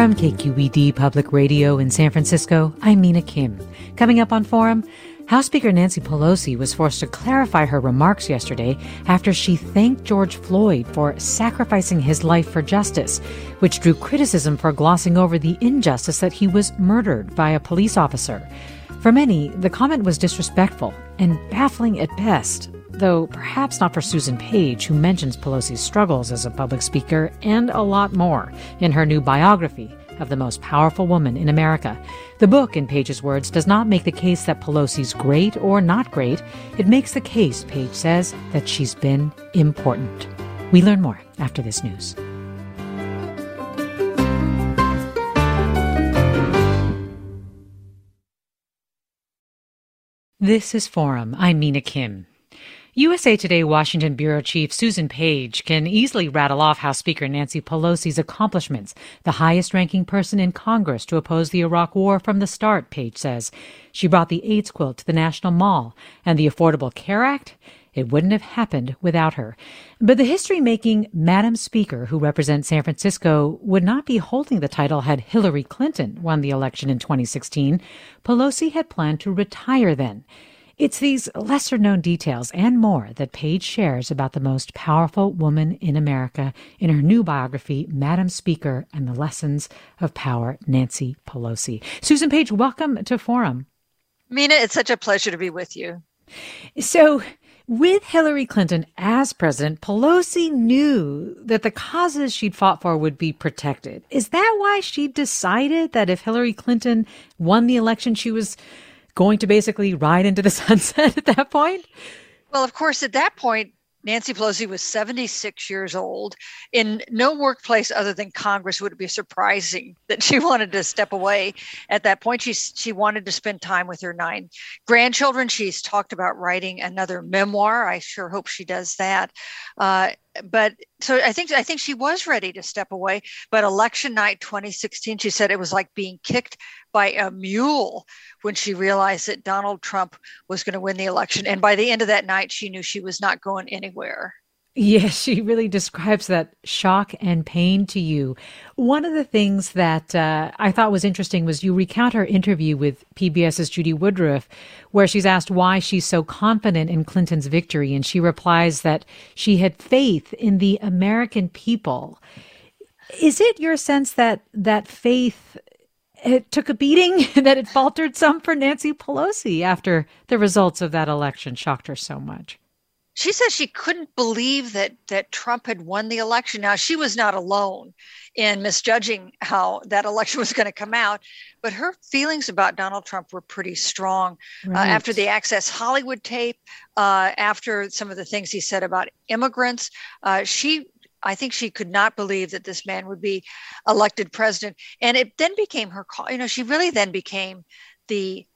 From KQED Public Radio in San Francisco, I'm Mina Kim. Coming up on Forum, House Speaker Nancy Pelosi was forced to clarify her remarks yesterday after she thanked George Floyd for sacrificing his life for justice, which drew criticism for glossing over the injustice that he was murdered by a police officer. For many, the comment was disrespectful and baffling at best, though perhaps not for Susan Page, who mentions Pelosi's struggles as a public speaker and a lot more in her new biography of the most powerful woman in America. The book, in Page's words, does not make the case that Pelosi's great or not great. It makes the case, Page says, that she's been important. We learn more after this news. This is Forum. I'm Mina Kim. USA Today Washington Bureau Chief Susan Page can easily rattle off House Speaker Nancy Pelosi's accomplishments, the highest ranking person in Congress to oppose the Iraq War from the start, Page says. She brought the AIDS quilt to the National Mall and the Affordable Care Act. It wouldn't have happened without her. But the history making Madam Speaker, who represents San Francisco, would not be holding the title had Hillary Clinton won the election in 2016. Pelosi had planned to retire then. It's these lesser known details and more that Page shares about the most powerful woman in America in her new biography, Madam Speaker and the Lessons of Power, Nancy Pelosi. Susan Page, welcome to Forum. Mina, it's such a pleasure to be with you. So, with Hillary Clinton as president, Pelosi knew that the causes she'd fought for would be protected. Is that why she decided that if Hillary Clinton won the election, she was going to basically ride into the sunset at that point? Well, of course, at that point, Nancy Pelosi was 76 years old. In no workplace other than Congress would it be surprising that she wanted to step away at that point. She, she wanted to spend time with her nine grandchildren. She's talked about writing another memoir. I sure hope she does that. Uh, but so I think I think she was ready to step away. But election night 2016, she said it was like being kicked by a mule when she realized that Donald Trump was going to win the election. And by the end of that night, she knew she was not going anywhere. Yes, she really describes that shock and pain to you. One of the things that uh, I thought was interesting was you recount her interview with PBS's Judy Woodruff, where she's asked why she's so confident in Clinton's victory. And she replies that she had faith in the American people. Is it your sense that that faith it took a beating, that it faltered some for Nancy Pelosi after the results of that election shocked her so much. She says she couldn't believe that that Trump had won the election. Now she was not alone in misjudging how that election was going to come out, but her feelings about Donald Trump were pretty strong uh, right. uh, after the Access Hollywood tape, uh, after some of the things he said about immigrants. Uh, she I think she could not believe that this man would be elected president. And it then became her call. You know, she really then became the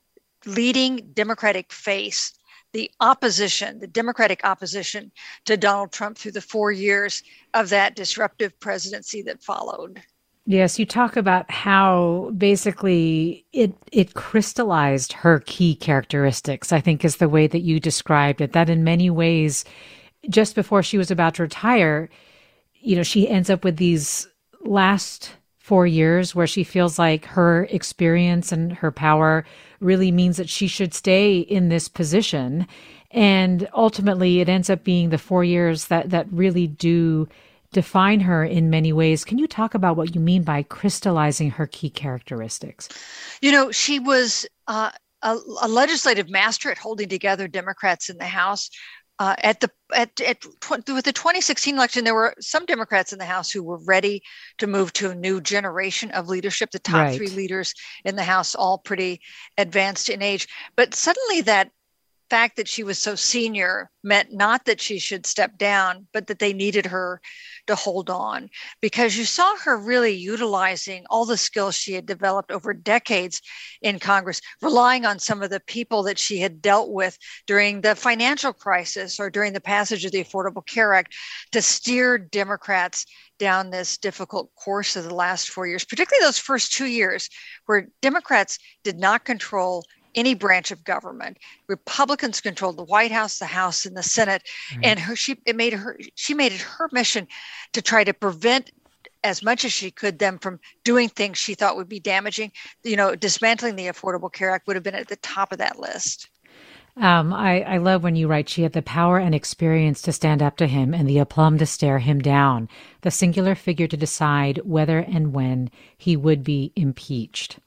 leading Democratic face, the opposition, the Democratic opposition to Donald Trump through the four years of that disruptive presidency that followed. Yes, you talk about how basically it it crystallized her key characteristics. I think is the way that you described it. That in many ways, just before she was about to retire, you know, she ends up with these last four years where she feels like her experience and her power really means that she should stay in this position. And ultimately, it ends up being the four years that, that really do define her in many ways. Can you talk about what you mean by crystallizing her key characteristics? You know, she was uh, a, a, legislative master at holding together Democrats in the House. Uh, at the at, at tw- with the 2016 election, there were some Democrats in the House who were ready to move to a new generation of leadership. The top right. three leaders in the House, all pretty advanced in age, but suddenly that fact that she was so senior meant not that she should step down, but that they needed her to hold on. Because you saw her really utilizing all the skills she had developed over decades in Congress, relying on some of the people that she had dealt with during the financial crisis or during the passage of the Affordable Care Act to steer Democrats down this difficult course of the last four years, particularly those first two years where Democrats did not control any branch of government. Republicans controlled the White House, the House, and the Senate, mm-hmm. and her she it made her she made it her mission to try to prevent as much as she could them from doing things she thought would be damaging. You know, dismantling the Affordable Care Act would have been at the top of that list. Um, I, I love when you write she had the power and experience to stand up to him and the aplomb to stare him down, the singular figure to decide whether and when he would be impeached.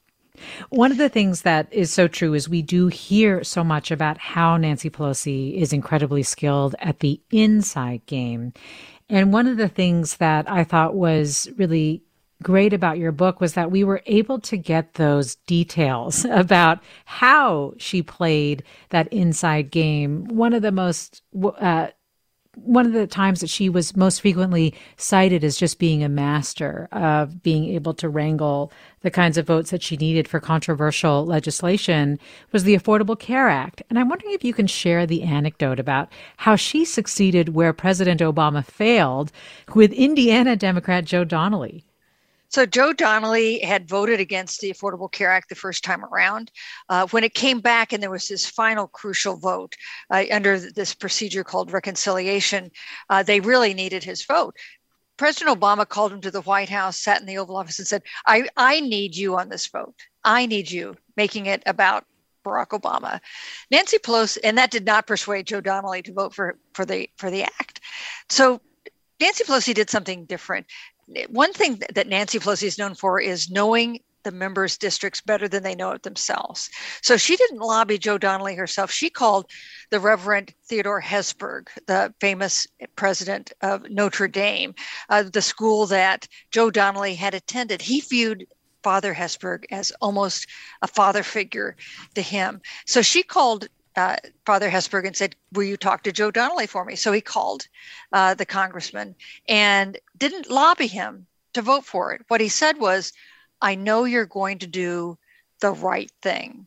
One of the things that is so true is we do hear so much about how Nancy Pelosi is incredibly skilled at the inside game. And one of the things that I thought was really great about your book was that we were able to get those details about how she played that inside game. One of the most uh, one of the times that she was most frequently cited as just being a master of being able to wrangle the kinds of votes that she needed for controversial legislation was the Affordable Care Act. And I'm wondering if you can share the anecdote about how she succeeded where President Obama failed with Indiana Democrat Joe Donnelly. So Joe Donnelly had voted against the Affordable Care Act the first time around. Uh, when it came back and there was this final crucial vote uh, under this procedure called reconciliation, uh, they really needed his vote. President Obama called him to the White House, sat in the Oval Office, and said, I, I need you on this vote. I need you, making it about Barack Obama. Nancy Pelosi, and that did not persuade Joe Donnelly to vote for, for the for the act. So Nancy Pelosi did something different one thing that Nancy Pelosi is known for is knowing the members' districts better than they know it themselves. So she didn't lobby Joe Donnelly herself. She called the Reverend Theodore Hesburgh, the famous president of Notre Dame, uh, the school that Joe Donnelly had attended. He viewed Father Hesburgh as almost a father figure to him. So she called uh, Father and said, Will you talk to Joe Donnelly for me? So he called uh, the congressman and didn't lobby him to vote for it. What he said was, I know you're going to do the right thing.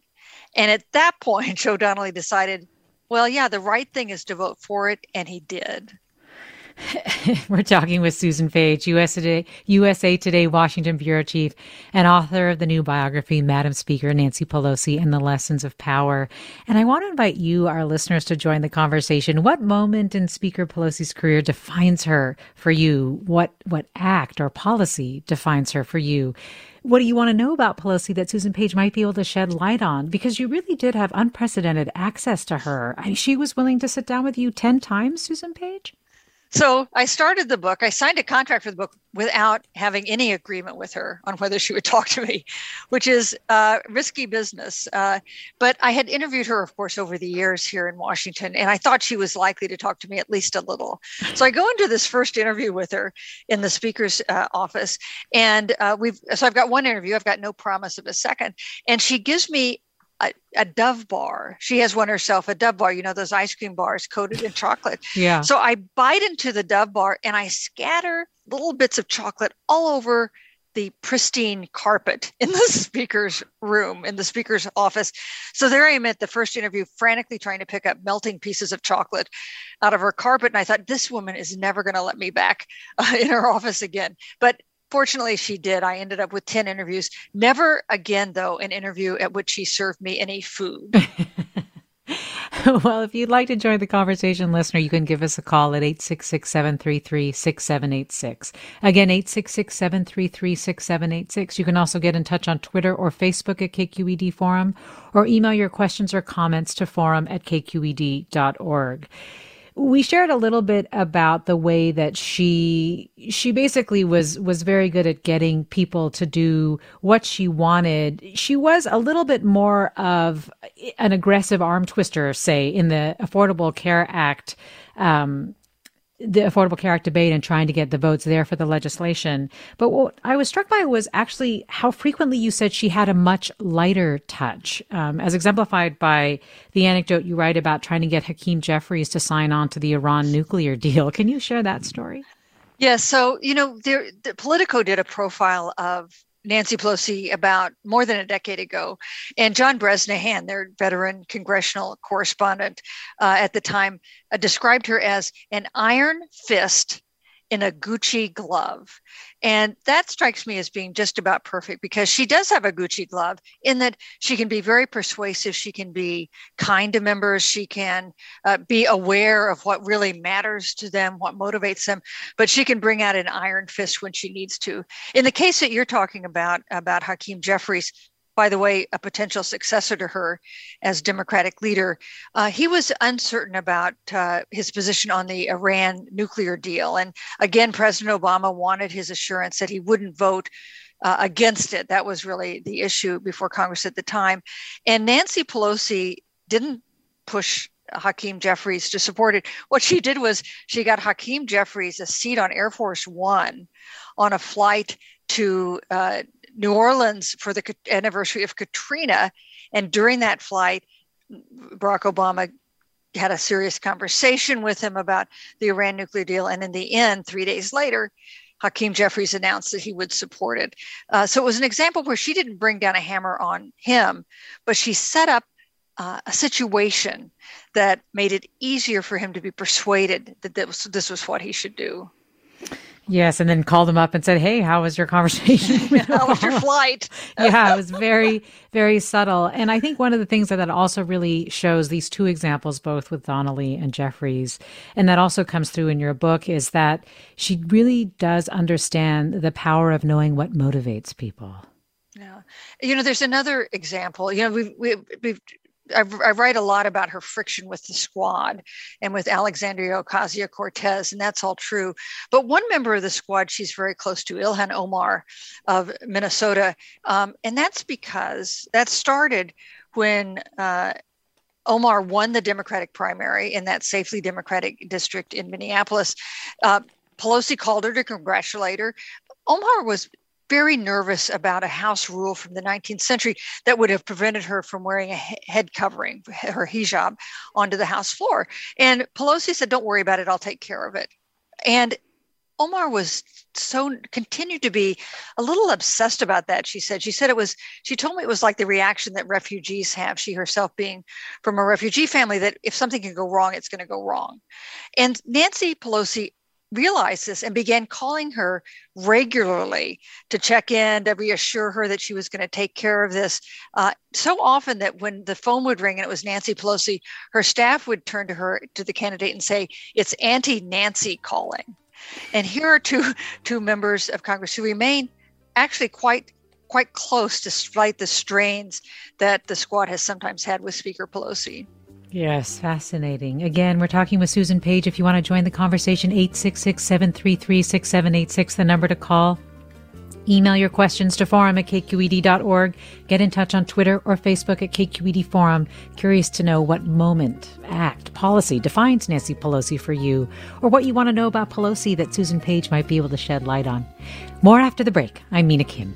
And at that point, Joe Donnelly decided, well, yeah, the right thing is to vote for it. And he did. We're talking with Susan Page, USA Today, USA Today Washington bureau chief and author of the new biography, Madam Speaker Nancy Pelosi and the Lessons of Power. And I want to invite you, our listeners, to join the conversation. What moment in Speaker Pelosi's career defines her for you? What what act or policy defines her for you? What do you want to know about Pelosi that Susan Page might be able to shed light on? Because you really did have unprecedented access to her. I mean, she was willing to sit down with you 10 times, Susan Page? So I started the book. I signed a contract for the book without having any agreement with her on whether she would talk to me, which is uh, risky business. Uh, but I had interviewed her, of course, over the years here in Washington, and I thought she was likely to talk to me at least a little. So I go into this first interview with her in the speaker's uh, office, and uh, we've so I've got one interview. I've got no promise of a second, and she gives me a, a, Dove bar. She has one herself, a Dove bar, you know, those ice cream bars coated in chocolate. Yeah. So I bite into the Dove bar and I scatter little bits of chocolate all over the pristine carpet in the speaker's room, in the speaker's office. So there I am at the first interview, frantically trying to pick up melting pieces of chocolate out of her carpet. And I thought, this woman is never going to let me back uh, in her office again. But Fortunately, she did. I ended up with 10 interviews. Never again, though, an interview at which she served me any food. well, if you'd like to join the conversation, listener, you can give us a call at 866 733 6786. Again, 866 733 6786. You can also get in touch on Twitter or Facebook at KQED Forum or email your questions or comments to forum at kqed.org we shared a little bit about the way that she she basically was was very good at getting people to do what she wanted. She was a little bit more of an aggressive arm twister, say in the Affordable Care Act um, the Affordable Care Act debate and trying to get the votes there for the legislation. But what I was struck by was actually how frequently you said she had a much lighter touch, um, as exemplified by the anecdote you write about trying to get Hakeem Jeffries to sign on to the Iran nuclear deal. Can you share that story? Yeah, so you know, there, the Politico did a profile of Nancy Pelosi about more than a decade ago. And John Bresnahan, their veteran congressional correspondent uh, at the time, uh, described her as an iron fist in a Gucci glove. And that strikes me as being just about perfect because she does have a Gucci glove in that she can be very persuasive. She can be kind to members. She can uh, be aware of what really matters to them, what motivates them, but she can bring out an iron fist when she needs to. In the case that you're talking about, about Hakeem Jeffries, by the way, a potential successor to her as Democratic leader, uh, he was uncertain about uh, his position on the Iran nuclear deal. And again, President Obama wanted his assurance that he wouldn't vote uh, against it. That was really the issue before Congress at the time. And Nancy Pelosi didn't push Hakeem Jeffries to support it. What she did was she got Hakeem Jeffries a seat on Air Force One on a flight to uh, New Orleans for the anniversary of Katrina. And during that flight, Barack Obama had a serious conversation with him about the Iran nuclear deal. And in the end, three days later, Hakeem Jeffries announced that he would support it. Uh, so it was an example where she didn't bring down a hammer on him, but she set up uh, a situation that made it easier for him to be persuaded that this, this was what he should do. Yes, and then called him up and said, "Hey, how was your conversation? how was your flight?" yeah, it was very, very subtle. And I think one of the things that that also really shows these two examples, both with Donnelly and Jeffries, and that also comes through in your book, is that she really does understand the power of knowing what motivates people. Yeah, you know, there's another example. You know, we've we've, we've I, I, write a lot about her friction with the squad and with Alexandria Ocasio Cortez, and that's all true. But one member of the squad she's very close to, Ilhan Omar of Minnesota, um, and that's because that started when. Uh, Omar won the Democratic primary in that safely Democratic district in Minneapolis. Uh, Pelosi called her to congratulate her. Omar was very nervous about a house rule from the 19th century that would have prevented her from wearing a head covering, her hijab, onto the House floor. And Pelosi said, Don't worry about it, I'll take care of it. And Omar was so continued to be a little obsessed about that. She said, she said it was, she told me it was like the reaction that refugees have, she herself being from a refugee family, that if something can go wrong, it's going to go wrong. And Nancy Pelosi realized this and began calling her regularly to check in to reassure her that she was going to take care of this. Uh, so often that when the phone would ring and it was nancy pelosi her staff would turn to her to the candidate and say it's auntie nancy calling. And here are two two members of congress who remain actually quite quite close despite the strains that the squad has sometimes had with speaker pelosi Yes, fascinating. Again, we're talking with Susan Page. If you want to join the conversation, 866 733 6786, the number to call. Email your questions to forum at kqed.org. Get in touch on Twitter or Facebook at KQED Forum. Curious to know what moment, act, policy defines Nancy Pelosi for you, or what you want to know about Pelosi that Susan Page might be able to shed light on. More after the break. I'm Mina Kim.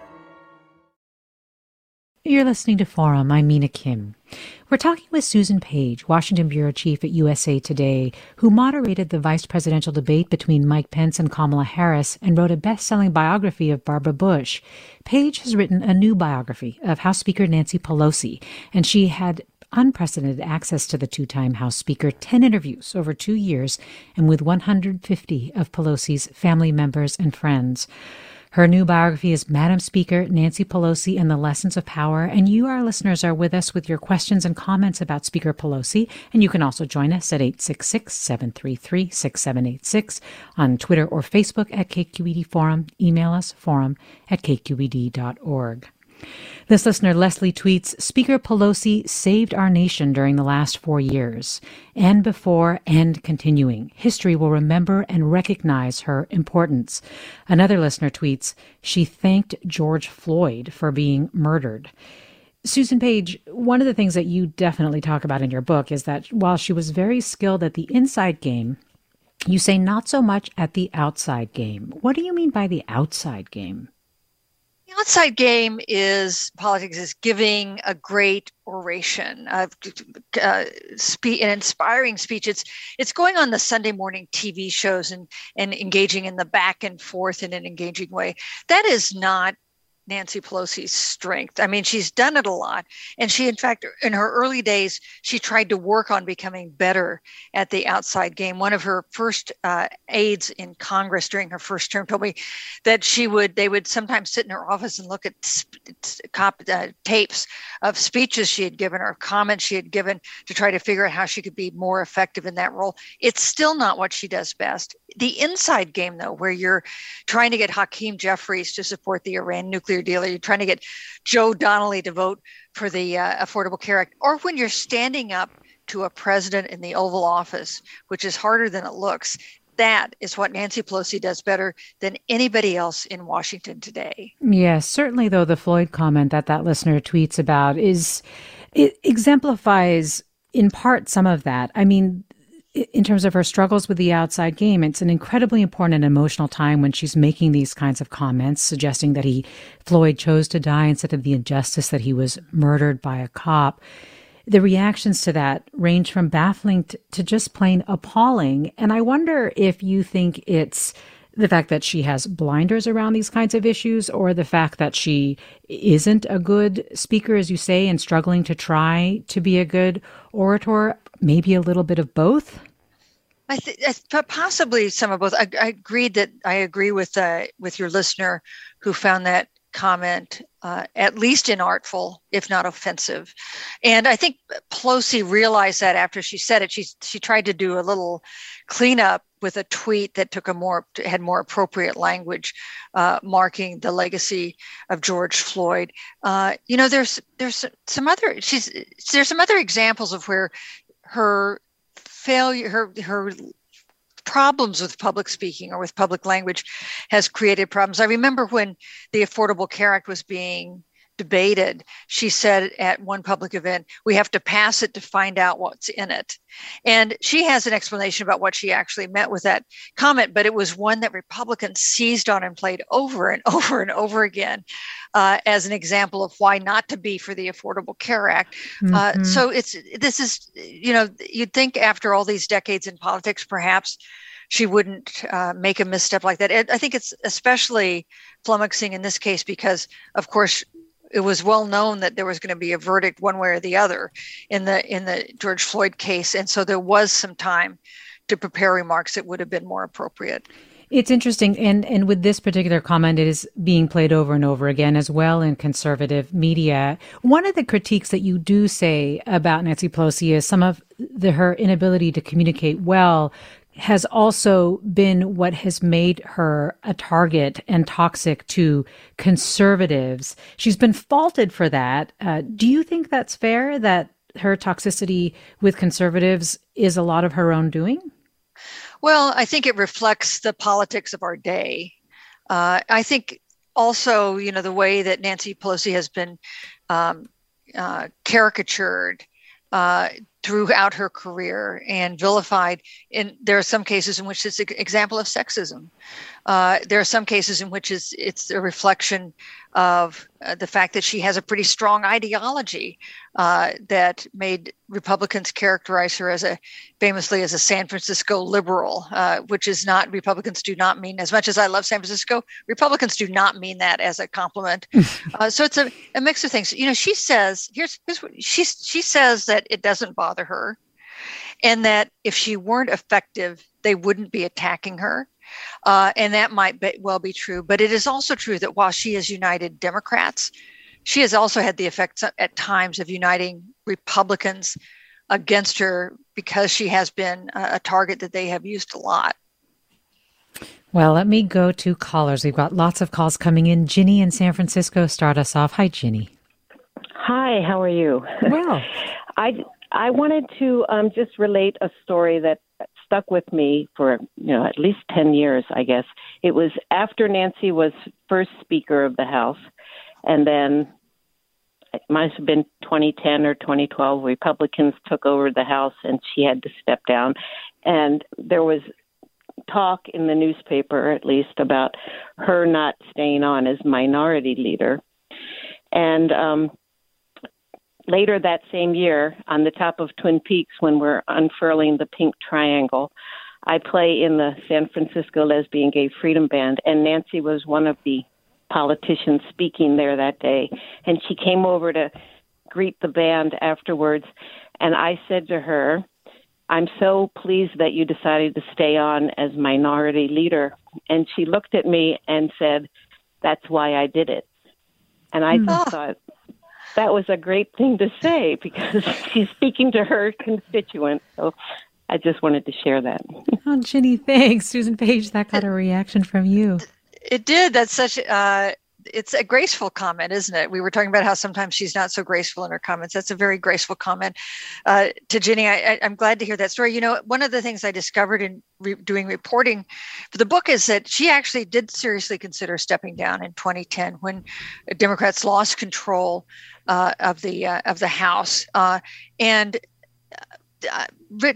You're listening to Forum. I'm Mina Kim. We're talking with Susan Page, Washington Bureau Chief at USA Today, who moderated the vice presidential debate between Mike Pence and Kamala Harris and wrote a best selling biography of Barbara Bush. Page has written a new biography of House Speaker Nancy Pelosi, and she had unprecedented access to the two time House Speaker, 10 interviews over two years, and with 150 of Pelosi's family members and friends. Her new biography is Madam Speaker Nancy Pelosi and the Lessons of Power. And you, our listeners, are with us with your questions and comments about Speaker Pelosi. And you can also join us at 866 733 6786 on Twitter or Facebook at KQED Forum. Email us forum at kqed.org. This listener, Leslie, tweets Speaker Pelosi saved our nation during the last four years, and before and continuing. History will remember and recognize her importance. Another listener tweets She thanked George Floyd for being murdered. Susan Page, one of the things that you definitely talk about in your book is that while she was very skilled at the inside game, you say not so much at the outside game. What do you mean by the outside game? Outside game is politics is giving a great oration, uh, uh, spe- an inspiring speech. It's it's going on the Sunday morning TV shows and and engaging in the back and forth in an engaging way. That is not Nancy Pelosi's strength. I mean, she's done it a lot. And she, in fact, in her early days, she tried to work on becoming better at the outside game. One of her first uh, aides in Congress during her first term told me that she would, they would sometimes sit in her office and look at cop, uh, tapes of speeches she had given or comments she had given to try to figure out how she could be more effective in that role. It's still not what she does best. The inside game, though, where you're trying to get Hakeem Jeffries to support the Iran nuclear deal, you're trying to get Joe Donnelly to vote for the uh, Affordable Care Act, or when you're standing up to a president in the Oval Office, which is harder than it looks, that is what Nancy Pelosi does better than anybody else in Washington today. Yes, certainly, though, the Floyd comment that that listener tweets about is it exemplifies in part some of that. I mean, in terms of her struggles with the outside game, it's an incredibly important and emotional time when she's making these kinds of comments, suggesting that he, Floyd, chose to die instead of the injustice that he was murdered by a cop. The reactions to that range from baffling to, to just plain appalling. And I wonder if you think it's the fact that she has blinders around these kinds of issues or the fact that she isn't a good speaker, as you say, and struggling to try to be a good orator maybe a little bit of both? I think possibly some of both. I, I agreed that I agree with uh, with your listener who found that comment uh, at least inartful, if not offensive. And I think Pelosi realized that after she said it, she she tried to do a little cleanup with a tweet that took a more had more appropriate language, uh, marking the legacy of George Floyd. Uh, you know, there's there's some other she's there's some other examples of where her failure, her her problems with public speaking or with public language has created problems. I remember when the Affordable Care Act was being debated, she said at one public event, we have to pass it to find out what's in it. And she has an explanation about what she actually meant with that comment, but it was one that Republicans seized on and played over and over and over again uh, as an example of why not to be for the Affordable Care Act. Uh, mm-hmm. Uh, so it's this is, you know, you'd think after all these decades in politics, perhaps she wouldn't uh, make a misstep like that. I think it's especially flummoxing in this case because, of course, it was well known that there was going to be a verdict one way or the other in the in the George Floyd case, and so there was some time to prepare remarks that would have been more appropriate. It's interesting, and and with this particular comment, it is being played over and over again as well in conservative media. One of the critiques that you do say about Nancy Pelosi is some of the, her inability to communicate well has also been what has made her a target and toxic to conservatives. She's been faulted for that. Uh, do you think that's fair that her toxicity with conservatives is a lot of her own doing? Well, I think it reflects the politics of our day. Uh, I think also, you know, the way that Nancy Pelosi has been um, uh, caricatured uh, throughout her career and vilified. And there are some cases in which it's an example of sexism. Uh, there are some cases in which it's, it's a reflection of uh, the fact that she has a pretty strong ideology uh, that made Republicans characterize her as a famously as a San Francisco liberal, uh, which is not Republicans do not mean as much as I love San Francisco. Republicans do not mean that as a compliment. Uh, so it's a, a mix of things. You know, she says here's here's what she she says that it doesn't bother her, and that if she weren't effective, they wouldn't be attacking her. Uh, and that might be, well be true. But it is also true that while she has united Democrats, she has also had the effects at times of uniting Republicans against her because she has been a target that they have used a lot. Well, let me go to callers. We've got lots of calls coming in. Ginny in San Francisco, start us off. Hi, Ginny. Hi, how are you? Well, I I wanted to um, just relate a story that stuck with me for you know at least 10 years i guess. It was after nancy was first speaker of the house and then it might have been 2010 or 2012 republicans took over the house and she had to step down. And there was talk in the newspaper at least about her not staying on as minority leader. And um later that same year, on the top of Twin Peaks, when we're unfurling the pink triangle, I play in the San Francisco Lesbian Gay Freedom Band, and Nancy was one of the politicians speaking there that day. And she came over to greet the band afterwards, and I said to her, I'm so pleased that you decided to stay on as minority leader. And she looked at me and said, That's why I did it. And I mm. thought, that was a great thing to say because she's speaking to her constituents. So I just wanted to share that. Oh, Ginny, thanks. Susan Page, that got a reaction from you. It did. That's such uh it's a graceful comment, isn't it? We were talking about how sometimes she's not so graceful in her comments. That's a very graceful comment. Uh, to Ginny, I, am glad to hear that story. You know, one of the things I discovered in re- doing reporting for the book is that she actually did seriously consider stepping down in 2010 when Democrats lost control uh, of the uh, of the House. Uh, and uh,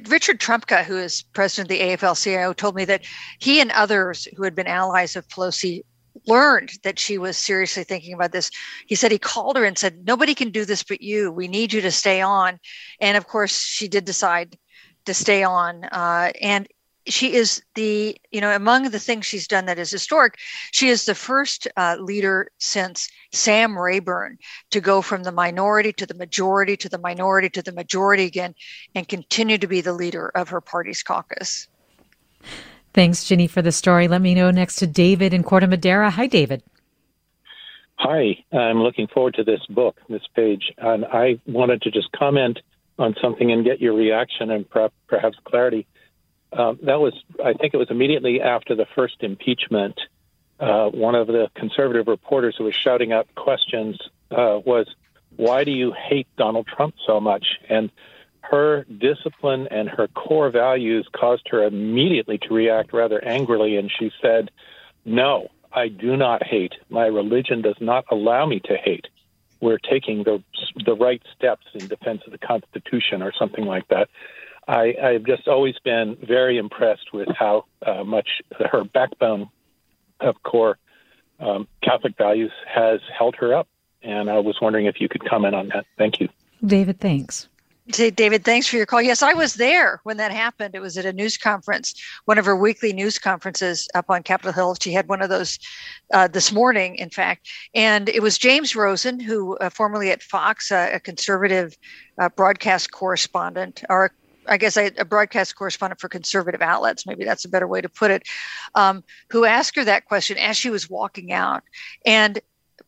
Richard Trumka, who is president of the AFL-CIO, told me that he and others who had been allies of Pelosi learned that she was seriously thinking about this. He said he called her and said, "Nobody can do this but you. We need you to stay on." And of course, she did decide to stay on. Uh, and she is the you know among the things she's done that is historic she is the first uh, leader since sam rayburn to go from the minority to the majority to the minority to the majority again and continue to be the leader of her party's caucus. Thanks ginny for the story. Let me know next to david in corte madera. Hi david. Hi. I'm looking forward to this book this page and i wanted to just comment on something and get your reaction and perhaps clarity um, that was, I think it was immediately after the first impeachment. Uh, one of the conservative reporters who was shouting out questions uh, was, Why do you hate Donald Trump so much? And her discipline and her core values caused her immediately to react rather angrily. And she said, No, I do not hate. My religion does not allow me to hate. We're taking the, the right steps in defense of the Constitution or something like that. I, I've just always been very impressed with how uh, much her backbone of core um, Catholic values has held her up. And I was wondering if you could comment on that. Thank you. David, thanks. David, thanks for your call. Yes, I was there when that happened. It was at a news conference, one of her weekly news conferences up on Capitol Hill. She had one of those uh, this morning, in fact. And it was James Rosen, who uh, formerly at Fox, uh, a conservative uh, broadcast correspondent, or I guess a, a, broadcast correspondent for conservative outlets, maybe that's a better way to put it, um, who asked her that question as she was walking out. And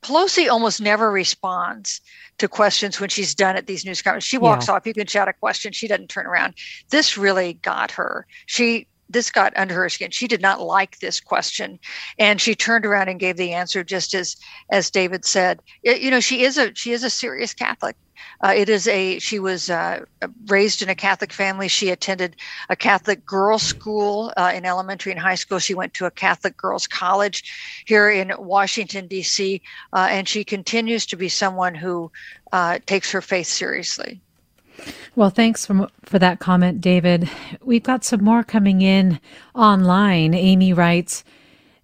Pelosi almost never responds to questions when she's done at these news conferences. She walks yeah. off. You can shout a question. She doesn't turn around. This really got her. She this got under her skin. She did not like this question, and she turned around and gave the answer just as as David said. You know, she is a she is a serious Catholic. Uh, it is a she was uh, raised in a Catholic family. She attended a Catholic girls' school uh, in elementary and high school. She went to a Catholic girls' college here in Washington D.C. Uh, and she continues to be someone who uh, takes her faith seriously. Well, thanks for, for that comment, David. We've got some more coming in online. Amy writes,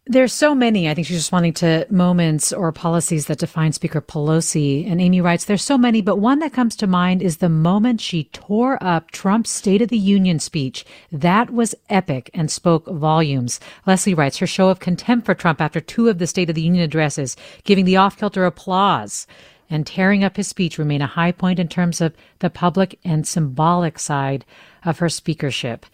there's so many. I think she's responding to moments or policies that define Speaker Pelosi. And Amy writes, There's so many, but one that comes to mind is the moment she tore up Trump's State of the Union speech. That was epic and spoke volumes. Leslie writes, Her show of contempt for Trump after two of the State of the Union addresses, giving the off kilter applause and tearing up his speech remain a high point in terms of the public and symbolic side of her speakership.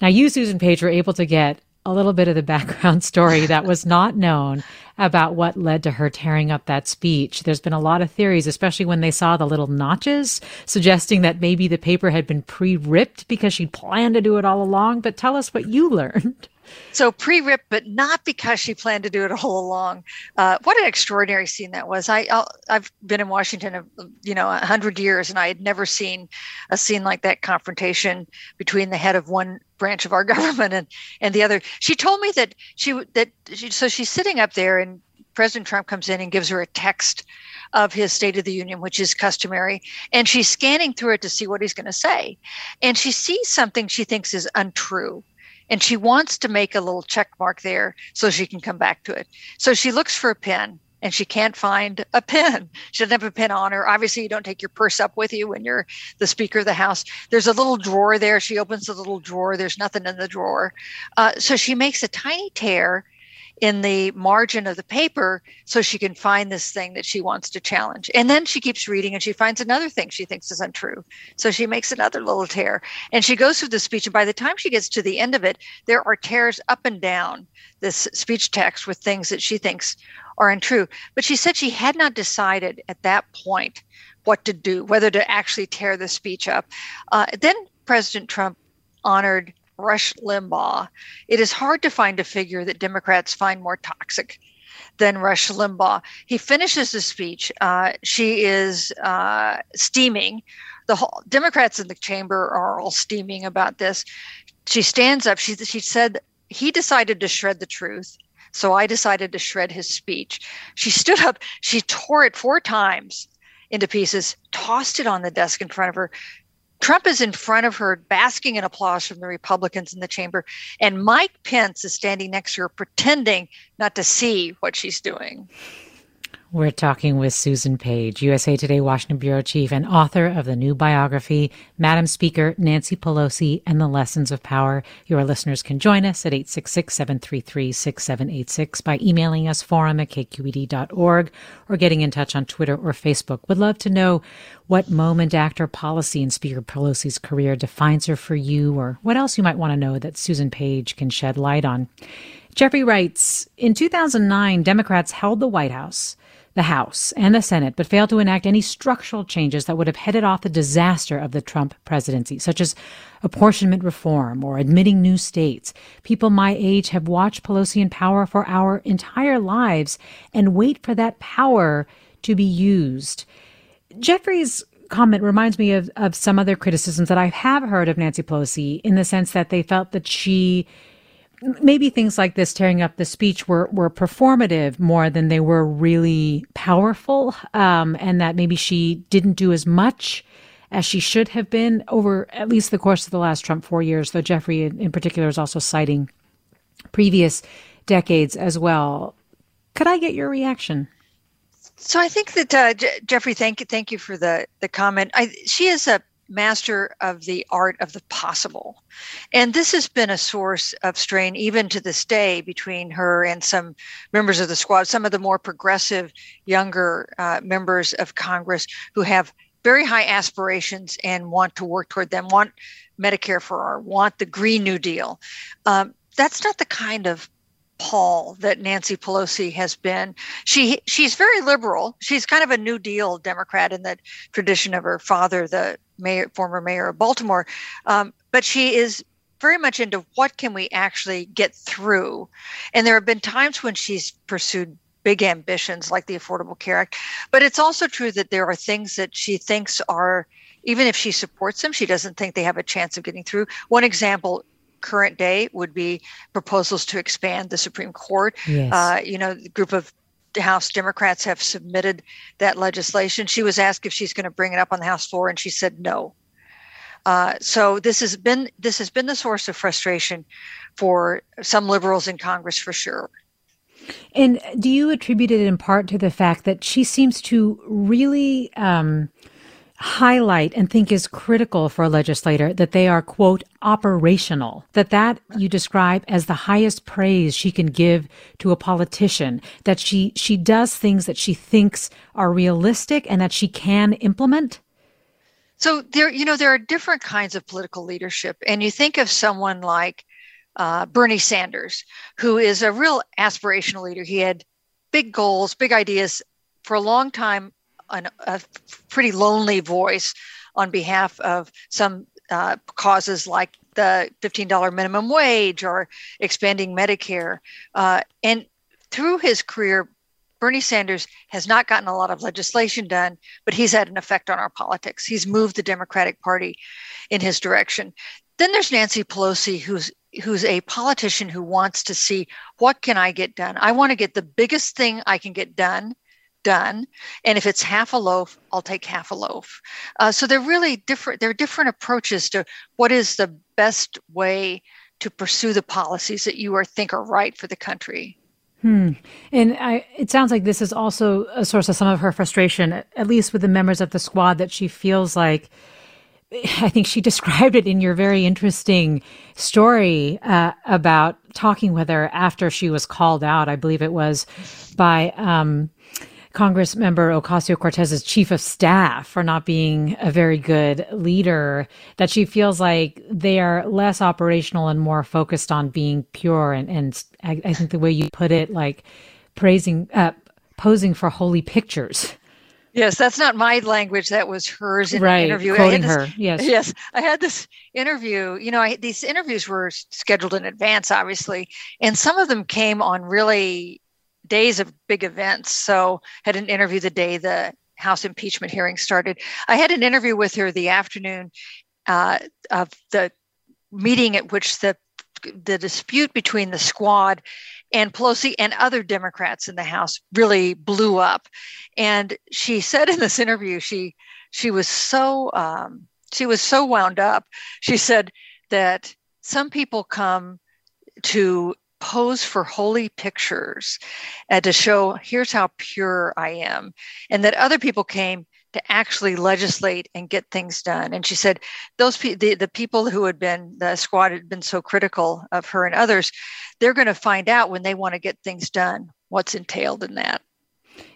Now, you, Susan Page, were able to get a little bit of the background story that was not known about what led to her tearing up that speech. There's been a lot of theories, especially when they saw the little notches, suggesting that maybe the paper had been pre ripped because she planned to do it all along. But tell us what you learned. So pre-rip, but not because she planned to do it all along. Uh, what an extraordinary scene that was! I i have been in Washington, uh, you know, a hundred years, and I had never seen a scene like that confrontation between the head of one branch of our government and and the other. She told me that she that she, so she's sitting up there, and President Trump comes in and gives her a text of his State of the Union, which is customary. And she's scanning through it to see what he's going to say. And she sees something she thinks is untrue and she wants to make a little check mark there so she can come back to it. So she looks for a pen and she can't find a pen. She doesn't have a pen on her. Obviously, you don't take your purse up with you when you're the Speaker of the House. There's a little drawer there. She opens the little drawer. There's nothing in the drawer. Uh, so she makes a tiny tear in the margin of the paper so she can find this thing that she wants to challenge. And then she keeps reading and she finds another thing she thinks is untrue. So she makes another little tear and she goes through the speech. And by the time she gets to the end of it, there are tears up and down this speech text with things that she thinks are untrue. But she said she had not decided at that point what to do, whether to actually tear the speech up. Uh, then President Trump honored Rush Limbaugh. It is hard to find a figure that Democrats find more toxic than Rush Limbaugh. He finishes the speech. Uh, she is uh, steaming. The whole, Democrats in the chamber are all steaming about this. She stands up. She, she said he decided to shred the truth. So I decided to shred his speech. She stood up. She tore it four times into pieces, tossed it on the desk in front of her, Trump is in front of her, basking in applause from the Republicans in the chamber, and Mike Pence is standing next to her, pretending not to see what she's doing. We're talking with Susan Page, USA Today Washington Bureau Chief and author of the new biography, Madam Speaker Nancy Pelosi and the Lessons of Power. Your listeners can join us at 866 733 6786 by emailing us forum at kqed.org or getting in touch on Twitter or Facebook. Would love to know what moment, act, or policy in Speaker Pelosi's career defines her for you or what else you might want to know that Susan Page can shed light on. Jeffrey writes In 2009, Democrats held the White House the House and the Senate, but failed to enact any structural changes that would have headed off the disaster of the Trump presidency, such as apportionment reform or admitting new states. People my age have watched Pelosi in power for our entire lives and wait for that power to be used. Jeffrey's comment reminds me of, of some other criticisms that I have heard of Nancy Pelosi in the sense that they felt that she maybe things like this tearing up the speech were were performative more than they were really powerful um, and that maybe she didn't do as much as she should have been over at least the course of the last Trump four years though Jeffrey in, in particular is also citing previous decades as well could I get your reaction so I think that uh, Jeffrey, thank you, thank you for the the comment. I, she is a master of the art of the possible. And this has been a source of strain even to this day between her and some members of the squad, some of the more progressive younger uh, members of Congress who have very high aspirations and want to work toward them, want Medicare for all, want the Green New Deal. Um, that's not the kind of pol that Nancy Pelosi has been. She she's very liberal. She's kind of a New Deal Democrat in the tradition of her father, the mayor, former mayor of Baltimore. Um, but she is very much into what can we actually get through. And there have been times when she's pursued big ambitions like the Affordable Care Act, but it's also true that there are things that she thinks are even if she supports them, she doesn't think they have a chance of getting through. One example current day would be proposals to expand the Supreme Court. Yes. Uh, you know, the group of House Democrats have submitted that legislation. She was asked if she's going to bring it up on the House floor, and she said no. Uh, so this has been this has been the source of frustration for some liberals in Congress for sure. And do you attribute it in part to the fact that she seems to really um, highlight and think is critical for a legislator that they are quote operational that that you describe as the highest praise she can give to a politician that she she does things that she thinks are realistic and that she can implement so there, you know, there are different kinds of political leadership, and you think of someone like uh, Bernie Sanders, who is a real aspirational leader. He had big goals, big ideas for a long time, an, a pretty lonely voice on behalf of some uh, causes like the $15 minimum wage or expanding Medicare. Uh, and through his career, Bernie Sanders has not gotten a lot of legislation done, but he's had an effect on our politics. He's moved the Democratic Party in his direction. Then there's Nancy Pelosi, who's who's a politician who wants to see what can I get done. I want to get the biggest thing I can get done done and if it's half a loaf i'll take half a loaf uh, so they're really different there are different approaches to what is the best way to pursue the policies that you are think are right for the country Hmm. And I, it sounds like this is also a source of some of her frustration, at least with the members of the squad, that she feels like. I think she described it in your very interesting story uh, about talking with her after she was called out. I believe it was by um, Congress member Ocasio Cortez's chief of staff for not being a very good leader, that she feels like they are less operational and more focused on being pure. And, and I, I think the way you put it, like praising, uh, posing for holy pictures. Yes, that's not my language. That was hers in right, interview. Quoting this, her. Yes. Yes. I had this interview. You know, I, these interviews were scheduled in advance, obviously, and some of them came on really days of big events. So had an interview the day the House impeachment hearing started. I had an interview with her the afternoon uh, of the meeting at which the the dispute between the squad and Pelosi and other Democrats in the House really blew up. And she said in this interview, she she was so um, she was so wound up. She said that some people come to pose for holy pictures and to show here's how pure I am, and that other people came to actually legislate and get things done. And she said those pe- the, the people who had been the squad had been so critical of her and others, they're going to find out when they want to get things done what's entailed in that.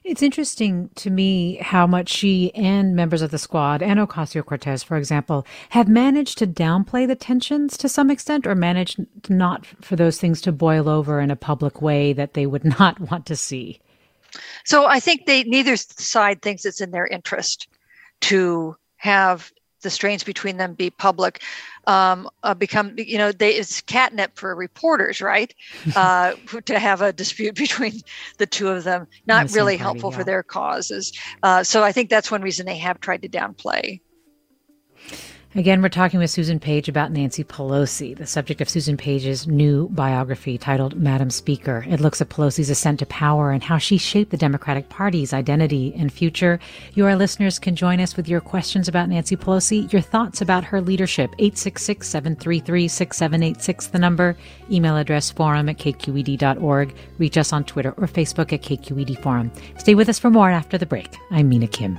It's interesting to me how much she and members of the squad and Ocasio Cortez, for example, have managed to downplay the tensions to some extent or managed not for those things to boil over in a public way that they would not want to see. So I think they neither side thinks it's in their interest to have the strains between them be public um, uh, become you know they it's catnip for reporters right uh, to have a dispute between the two of them not really party, helpful yeah. for their causes uh, so i think that's one reason they have tried to downplay Again, we're talking with Susan Page about Nancy Pelosi, the subject of Susan Page's new biography titled Madam Speaker. It looks at Pelosi's ascent to power and how she shaped the Democratic Party's identity and future. You, our listeners, can join us with your questions about Nancy Pelosi, your thoughts about her leadership. 866 733 6786, the number. Email address forum at kqed.org. Reach us on Twitter or Facebook at KQED Forum. Stay with us for more after the break. I'm Mina Kim.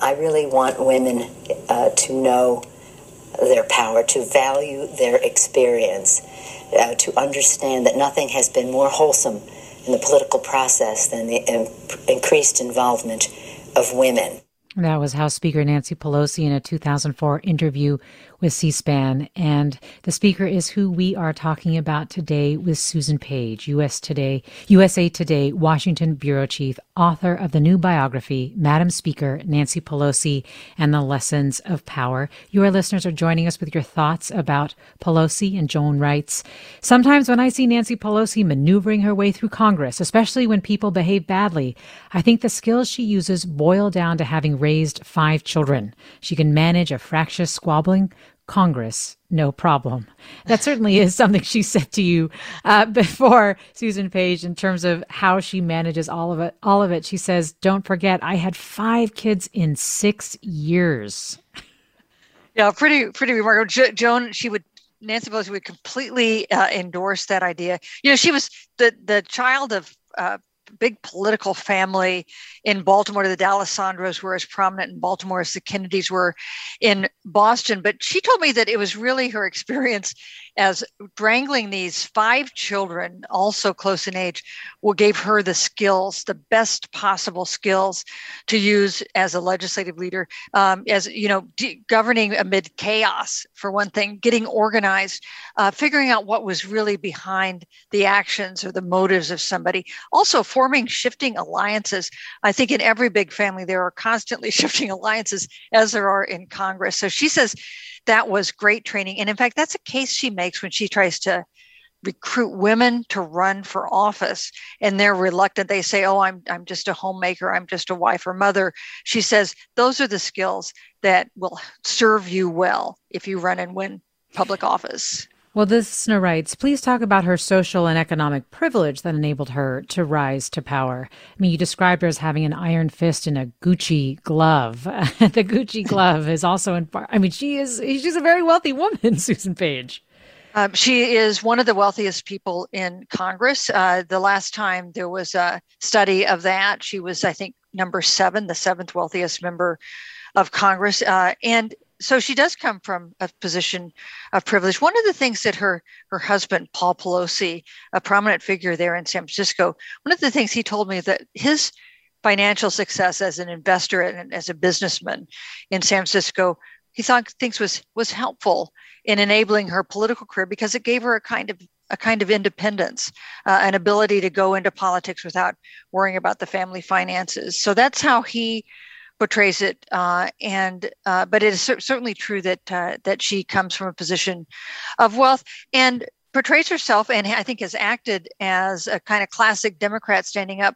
I really want women uh, to know their power, to value their experience, uh, to understand that nothing has been more wholesome in the political process than the in- increased involvement of women. That was House Speaker Nancy Pelosi in a 2004 interview with C SPAN. And the speaker is who we are talking about today with Susan Page, US Today, USA Today, Washington Bureau Chief, author of the new biography, Madam Speaker Nancy Pelosi and the Lessons of Power. Your listeners are joining us with your thoughts about Pelosi and Joan writes. Sometimes when I see Nancy Pelosi maneuvering her way through Congress, especially when people behave badly, I think the skills she uses boil down to having raised five children. She can manage a fractious squabbling Congress, no problem. That certainly is something she said to you uh, before, Susan Page, in terms of how she manages all of it. All of it. She says, "Don't forget, I had five kids in six years." Yeah, pretty pretty remarkable. Jo- Joan, she would Nancy Pelosi would completely uh, endorse that idea. You know, she was the the child of uh, big political family in Baltimore. The D'Alessandros were as prominent in Baltimore as the Kennedys were in Boston. But she told me that it was really her experience as wrangling these five children, also close in age, what gave her the skills, the best possible skills to use as a legislative leader, um, as you know, de- governing amid chaos for one thing, getting organized, uh, figuring out what was really behind the actions or the motives of somebody. Also, forming shifting alliances. I think in every big family there are constantly shifting alliances, as there are in Congress. So she says that was great training. And in fact, that's a case she makes when she tries to recruit women to run for office and they're reluctant they say oh i'm i'm just a homemaker i'm just a wife or mother she says those are the skills that will serve you well if you run and win public office well, this listener writes, please talk about her social and economic privilege that enabled her to rise to power. I mean, you described her as having an iron fist in a Gucci glove. the Gucci glove is also in, part, I mean, she is, she's a very wealthy woman, Susan Page. Um, she is one of the wealthiest people in Congress. Uh, the last time there was a study of that, she was, I think, number seven, the seventh wealthiest member of Congress. Uh, and so she does come from a position of privilege. One of the things that her her husband Paul Pelosi, a prominent figure there in San Francisco, one of the things he told me that his financial success as an investor and as a businessman in San Francisco, he thought things was was helpful in enabling her political career because it gave her a kind of a kind of independence, uh, an ability to go into politics without worrying about the family finances. So that's how he portrays it. Uh, and uh, but it is certainly true that uh, that she comes from a position of wealth and portrays herself, and I think has acted as a kind of classic Democrat, standing up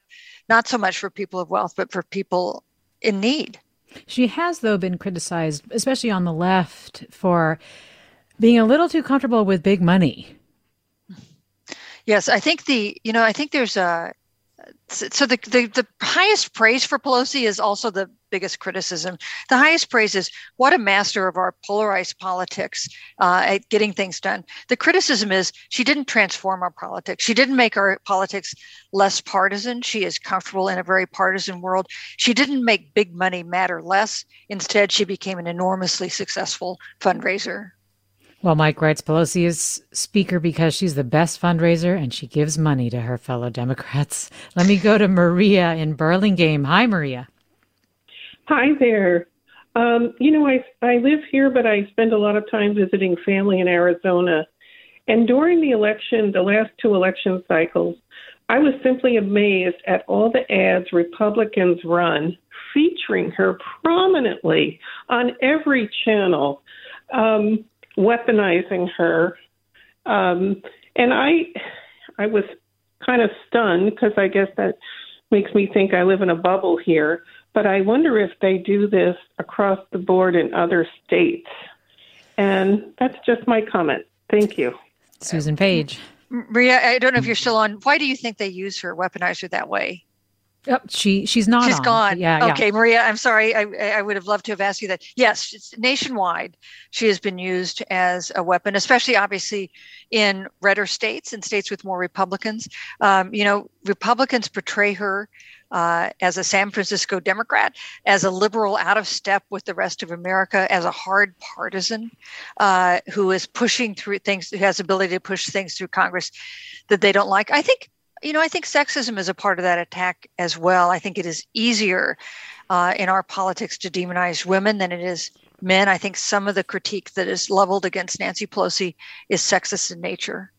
not so much for people of wealth, but for people in need. She has, though, been criticized, especially on the left, for being a little too comfortable with big money. Yes, I think the you know I think there's a so the, the, the highest praise for Pelosi is also the biggest criticism. The highest praise is what a master of our polarized politics uh, at getting things done. The criticism is she didn't transform our politics. She didn't make our politics less partisan. She is comfortable in a very partisan world. She didn't make big money matter less. Instead, she became an enormously successful fundraiser. Well, Mike writes Pelosi is Speaker because she's the best fundraiser and she gives money to her fellow Democrats. Let me go to Maria in Burlingame. Hi, Maria. Hi there. Um, you know, I, I live here, but I spend a lot of time visiting family in Arizona. And during the election, the last two election cycles, I was simply amazed at all the ads Republicans run featuring her prominently on every channel. Um, weaponizing her. Um, and I, I was kind of stunned because I guess that makes me think I live in a bubble here. But I wonder if they do this across the board in other states. And that's just my comment. Thank you. Susan Page. Maria, I don't know if you're still on. Why do you think they use her, weaponize her that way? Oh, she she's not. She's on. gone. Yeah. Okay, yeah. Maria. I'm sorry. I I would have loved to have asked you that. Yes, nationwide, she has been used as a weapon, especially obviously in redder states and states with more Republicans. Um, you know, Republicans portray her uh, as a San Francisco Democrat, as a liberal out of step with the rest of America, as a hard partisan uh, who is pushing through things, who has ability to push things through Congress that they don't like. I think you know, I think sexism is a part of that attack as well. I think it is easier uh, in our politics to demonize women than it is men. I think some of the critique that is leveled against Nancy Pelosi is sexist in nature.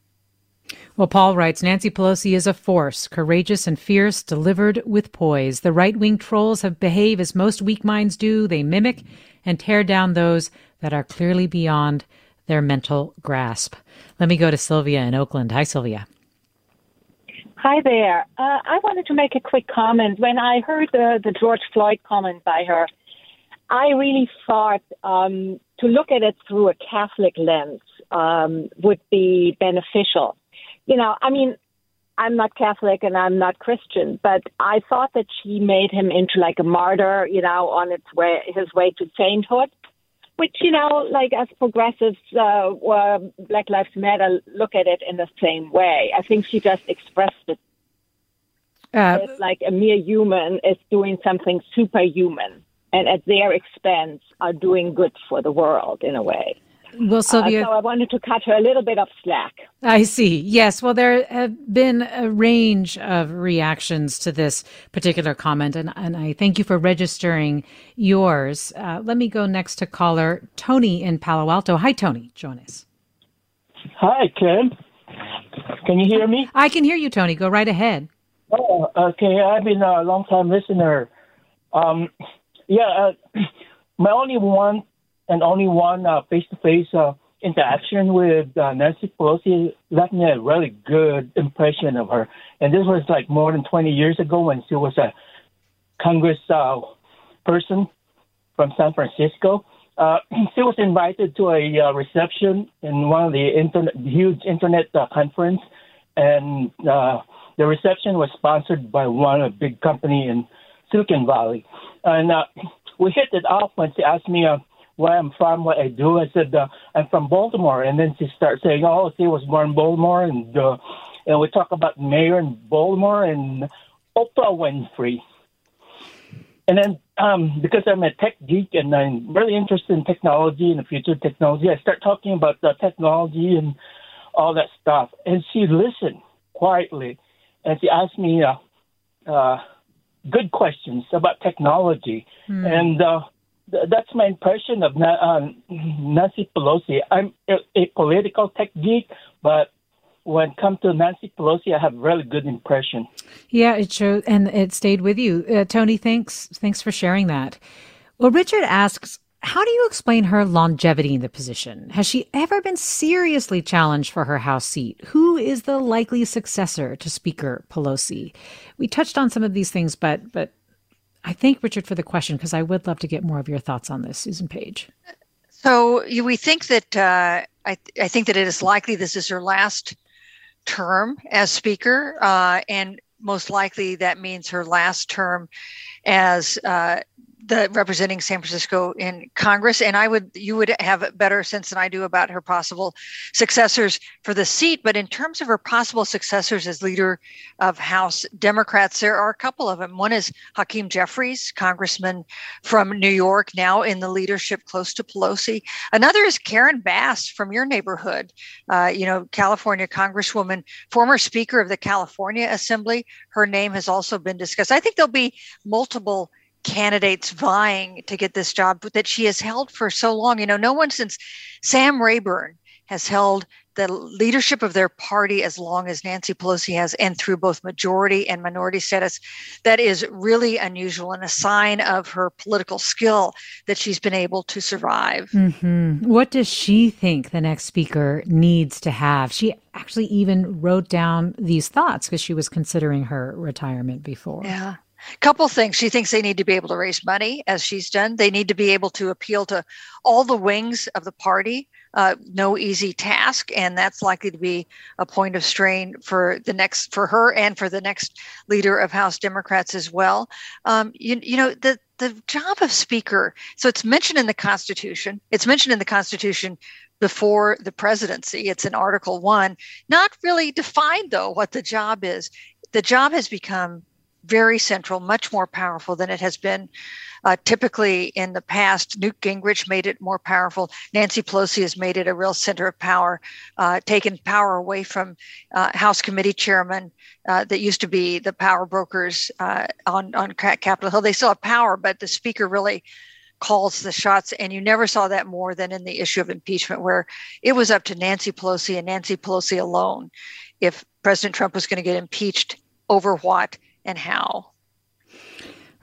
Well, Paul writes Nancy Pelosi is a force, courageous and fierce, delivered with poise. The right wing trolls have behaved as most weak minds do. They mimic and tear down those that are clearly beyond their mental grasp. Let me go to Sylvia in Oakland. Hi, Sylvia. Hi there. Uh, I wanted to make a quick comment. When I heard the, the George Floyd comment by her, I really thought um, to look at it through a Catholic lens um, would be beneficial. You know, I mean, I'm not Catholic and I'm not Christian, but I thought that she made him into like a martyr, you know, on its way his way to sainthood which you know, like as progressives, uh, uh, Black Lives Matter look at it in the same way. I think she just expressed it. Uh, it's like a mere human is doing something superhuman, and at their expense are doing good for the world in a way. Well, Sylvia. Uh, so I wanted to cut her a little bit of slack. I see. Yes. Well, there have been a range of reactions to this particular comment, and, and I thank you for registering yours. Uh, let me go next to caller Tony in Palo Alto. Hi, Tony. Join us. Hi, Kim. Can you hear me? I can hear you, Tony. Go right ahead. Oh, okay. I've been a long time listener. Um, yeah, uh, my only one and only one face to face interaction with uh, Nancy Pelosi left me a really good impression of her. And this was like more than 20 years ago when she was a Congress uh, person from San Francisco. Uh, she was invited to a uh, reception in one of the internet, huge internet uh, conference, and uh, the reception was sponsored by one of a big company in Silicon Valley. And uh, we hit it off when she asked me, uh, where I'm from, what I do. I said, uh, I'm from Baltimore. And then she started saying, oh, she was born in Baltimore. And, uh, and we talk about mayor in Baltimore and Oprah Winfrey. And then um, because I'm a tech geek and I'm really interested in technology and the future of technology, I start talking about the technology and all that stuff. And she listened quietly. And she asked me uh, uh, good questions about technology. Hmm. And uh, that's my impression of uh, Nancy Pelosi. I'm a, a, political tech geek, but when it comes to Nancy Pelosi, I have really good impression. Yeah, it showed, and it stayed with you, uh, Tony. Thanks, thanks for sharing that. Well, Richard asks, how do you explain her longevity in the position? Has she ever been seriously challenged for her House seat? Who is the likely successor to Speaker Pelosi? We touched on some of these things, but but I thank Richard for the question because I would love to get more of your thoughts on this, Susan Page. So we think that uh, I, I, think that it is likely this is her last term as Speaker, uh, and most likely that means her last term as uh, the representing San Francisco in Congress, and I would you would have a better sense than I do about her possible successors for the seat. But in terms of her possible successors as leader of House Democrats, there are a couple of them. One is Hakeem Jeffries, Congressman from New York, now in the leadership close to Pelosi. Another is Karen Bass from your neighborhood, uh, you know, California Congresswoman, former Speaker of the California Assembly. Her name has also been discussed. I think there'll be multiple candidates vying to get this job that she has held for so long. You know, no one since Sam Rayburn has held the leadership of their party as long as Nancy Pelosi has, and through both majority and minority status. That is really unusual and a sign of her political skill that she's been able to survive. Mm-hmm. What does she think the next speaker needs to have? She actually even wrote down these thoughts because she was considering her retirement before. Yeah. Couple things. She thinks they need to be able to raise money, as she's done. They need to be able to appeal to all the wings of the party. Uh, no easy task, and that's likely to be a point of strain for the next for her and for the next leader of House Democrats as well. Um, you, you know the the job of Speaker. So it's mentioned in the Constitution. It's mentioned in the Constitution before the presidency. It's in Article One. Not really defined though what the job is. The job has become very central, much more powerful than it has been uh, typically in the past. Newt Gingrich made it more powerful. Nancy Pelosi has made it a real center of power, uh, taken power away from uh, House committee chairmen uh, that used to be the power brokers uh, on on Capitol Hill. They still have power, but the speaker really calls the shots. And you never saw that more than in the issue of impeachment, where it was up to Nancy Pelosi and Nancy Pelosi alone if President Trump was going to get impeached over what and how.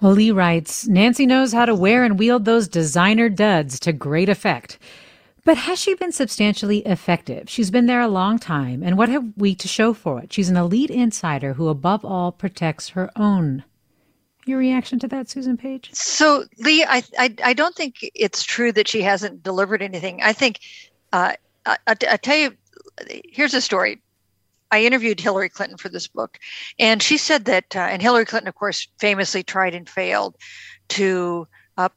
Well, Lee writes Nancy knows how to wear and wield those designer duds to great effect. But has she been substantially effective? She's been there a long time, and what have we to show for it? She's an elite insider who, above all, protects her own. Your reaction to that, Susan Page? So, Lee, I, I, I don't think it's true that she hasn't delivered anything. I think, uh, I, I, I tell you, here's a story. I interviewed Hillary Clinton for this book, and she said that, uh, and Hillary Clinton, of course, famously tried and failed to uh,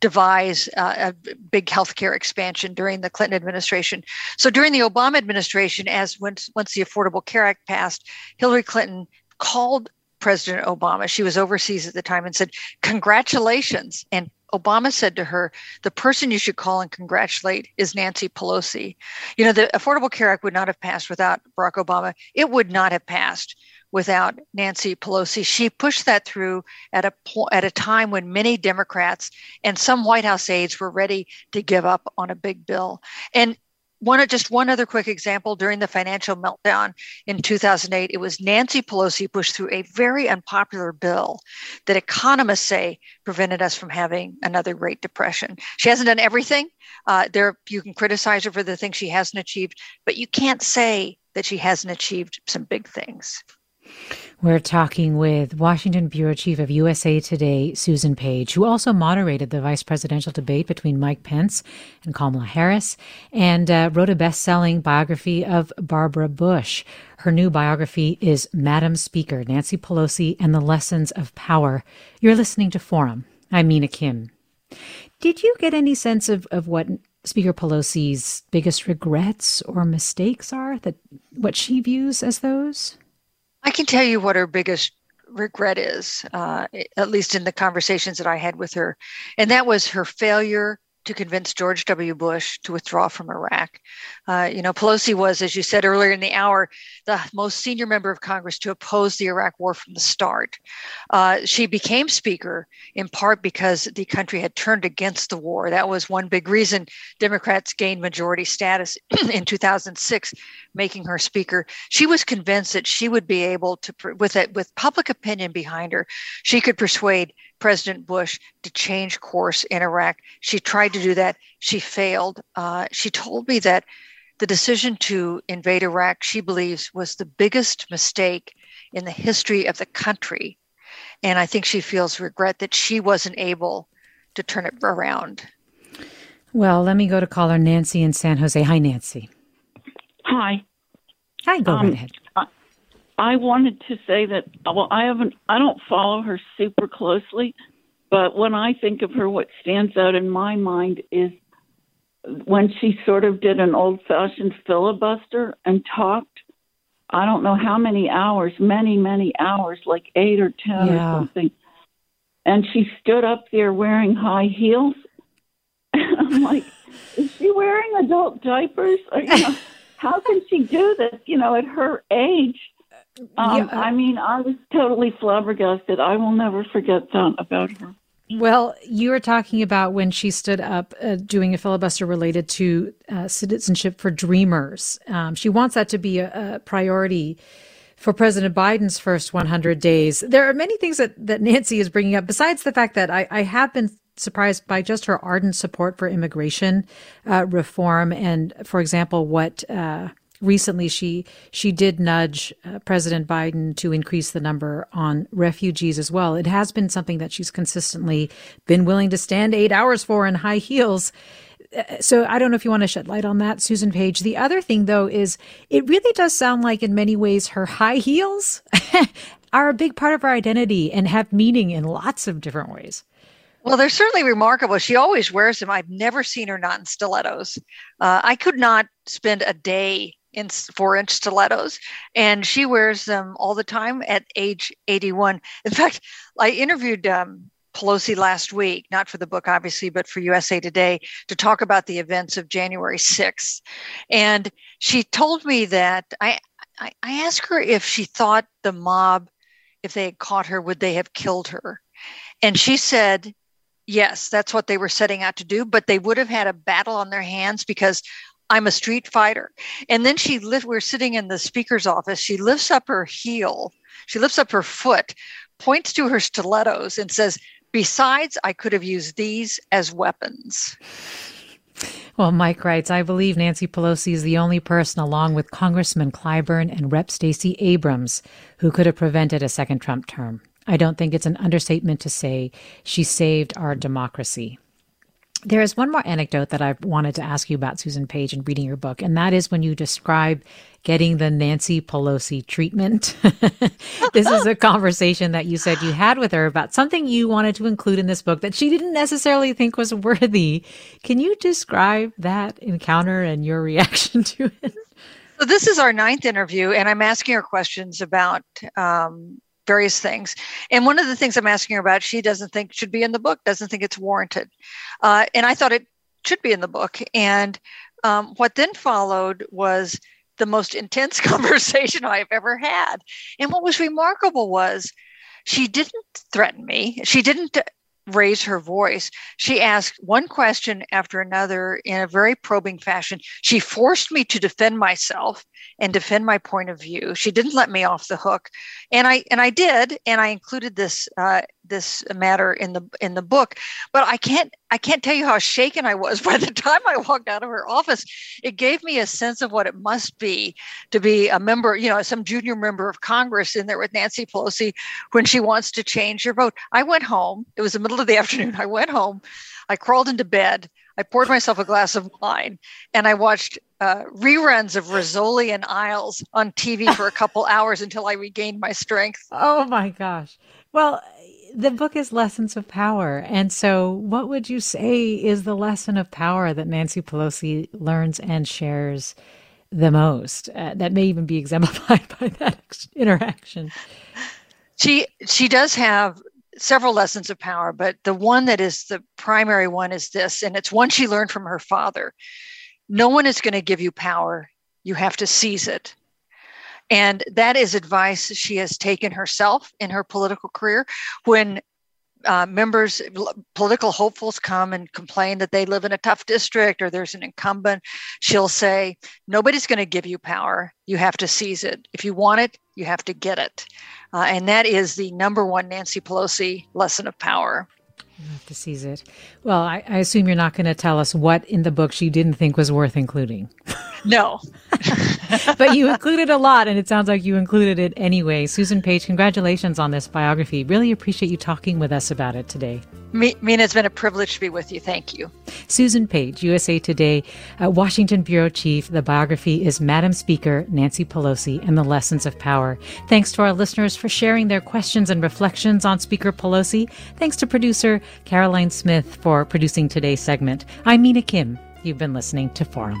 devise uh, a big healthcare expansion during the Clinton administration. So during the Obama administration, as once once the Affordable Care Act passed, Hillary Clinton called President Obama. She was overseas at the time and said, "Congratulations!" and Obama said to her, the person you should call and congratulate is Nancy Pelosi. You know, the Affordable Care Act would not have passed without Barack Obama. It would not have passed without Nancy Pelosi. She pushed that through at a at a time when many Democrats and some White House aides were ready to give up on a big bill. And one just one other quick example. During the financial meltdown in 2008 it was nancy pelosi pushed through a very unpopular bill that economists say prevented us from having another great depression. She hasn't done everything. Uh, there you can criticize her for the things she hasn't achieved but you can't say that she hasn't achieved some big things we're talking with Washington Bureau Chief of USA Today, Susan Page, who also moderated the vice presidential debate between Mike Pence and Kamala Harris, and uh, wrote a best selling biography of Barbara Bush. Her new biography is Madam Speaker Nancy Pelosi and the Lessons of Power. You're listening to Forum. I'm Mina Kim. Did you get any sense of, of what Speaker Pelosi's biggest regrets or mistakes are, that what she views as those? I can tell you what her biggest regret is, uh, at least in the conversations that I had with her, and that was her failure to convince George W. Bush to withdraw from Iraq. Uh, you know, Pelosi was, as you said earlier in the hour, the most senior member of Congress to oppose the Iraq War from the start. Uh, she became Speaker in part because the country had turned against the war. That was one big reason Democrats gained majority status in 2006, making her Speaker. She was convinced that she would be able to, with it, with public opinion behind her, she could persuade President Bush to change course in Iraq. She tried to do that. She failed. Uh, she told me that the decision to invade Iraq, she believes, was the biggest mistake in the history of the country. And I think she feels regret that she wasn't able to turn it around. Well, let me go to caller Nancy in San Jose. Hi, Nancy. Hi. Hi, go um, right ahead. I wanted to say that well, I haven't, I don't follow her super closely, but when I think of her, what stands out in my mind is when she sort of did an old-fashioned filibuster and talked. I don't know how many hours, many, many hours, like eight or ten yeah. or something. And she stood up there wearing high heels. I'm like, is she wearing adult diapers? Or, you know, how can she do this? You know, at her age um, yeah, I mean, I was totally flabbergasted. I will never forget that about her. Well, you were talking about when she stood up uh, doing a filibuster related to uh, citizenship for dreamers. Um, she wants that to be a, a, priority for President Biden's first 100 days. There are many things that, that Nancy is bringing up, besides the fact that I, I have been surprised by just her ardent support for immigration uh, reform and, for example, what uh, recently she she did nudge uh, President Biden to increase the number on refugees as well. It has been something that she's consistently been willing to stand eight hours for in high heels. Uh, so I don't know if you want to shed light on that, Susan Page. The other thing, though, is it really does sound like, in many ways, her high heels are a big part of her identity and have meaning in lots of different ways. Well, they're certainly remarkable. She always wears them. I've never seen her not in stilettos. Uh, I could not spend a day in four inch stilettos, and she wears them all the time at age 81. In fact, I interviewed um, Pelosi last week, not for the book, obviously, but for USA Today to talk about the events of January 6th. And she told me that I, I, I asked her if she thought the mob, if they had caught her, would they have killed her? And she said, yes, that's what they were setting out to do, but they would have had a battle on their hands because I'm a street fighter. And then she lift, we're sitting in the speaker's office. She lifts up her heel, she lifts up her foot, points to her stilettos, and says, Besides, I could have used these as weapons. Well, Mike writes, I believe Nancy Pelosi is the only person, along with Congressman Clyburn and Rep. Stacey Abrams, who could have prevented a second Trump term. I don't think it's an understatement to say she saved our democracy. There is one more anecdote that I wanted to ask you about, Susan Page, in reading your book, and that is when you describe getting the Nancy Pelosi treatment. this is a conversation that you said you had with her about something you wanted to include in this book that she didn't necessarily think was worthy. Can you describe that encounter and your reaction to it? So this is our ninth interview, and I'm asking her questions about um, various things. And one of the things I'm asking her about, she doesn't think should be in the book, doesn't think it's warranted. Uh, and I thought it should be in the book. And um, what then followed was the most intense conversation I've ever had. And what was remarkable was she didn't threaten me. She didn't raise her voice. She asked one question after another in a very probing fashion. She forced me to defend myself and defend my point of view. She didn't let me off the hook, and I and I did, and I included this uh, this matter in the in the book. But I can't I can't tell you how shaken I was by the time I walked out of her office. It gave me a sense of what it must be to be a member, you know, some junior member of Congress in there with Nancy Pelosi when she wants to change your vote. I went home. It was the middle of the afternoon. I went home. I crawled into bed. I poured myself a glass of wine and I watched uh, reruns of Rizzoli and Isles on TV for a couple hours until I regained my strength. Oh my gosh. Well, the book is Lessons of Power. And so, what would you say is the lesson of power that Nancy Pelosi learns and shares the most? Uh, that may even be exemplified by that interaction. She she does have several lessons of power, but the one that is the primary one is this, and it's one she learned from her father. No one is going to give you power. You have to seize it. And that is advice she has taken herself in her political career. When uh, members, political hopefuls come and complain that they live in a tough district or there's an incumbent, she'll say, Nobody's going to give you power. You have to seize it. If you want it, you have to get it. Uh, and that is the number one Nancy Pelosi lesson of power. You have to seize it. Well, I, I assume you're not going to tell us what in the book she didn't think was worth including. No. but you included a lot, and it sounds like you included it anyway. Susan Page, congratulations on this biography. Really appreciate you talking with us about it today. Mina, it's been a privilege to be with you. Thank you. Susan Page, USA Today, uh, Washington Bureau Chief. The biography is Madam Speaker Nancy Pelosi and the Lessons of Power. Thanks to our listeners for sharing their questions and reflections on Speaker Pelosi. Thanks to producer Caroline Smith for producing today's segment. I'm Mina Kim. You've been listening to Forum.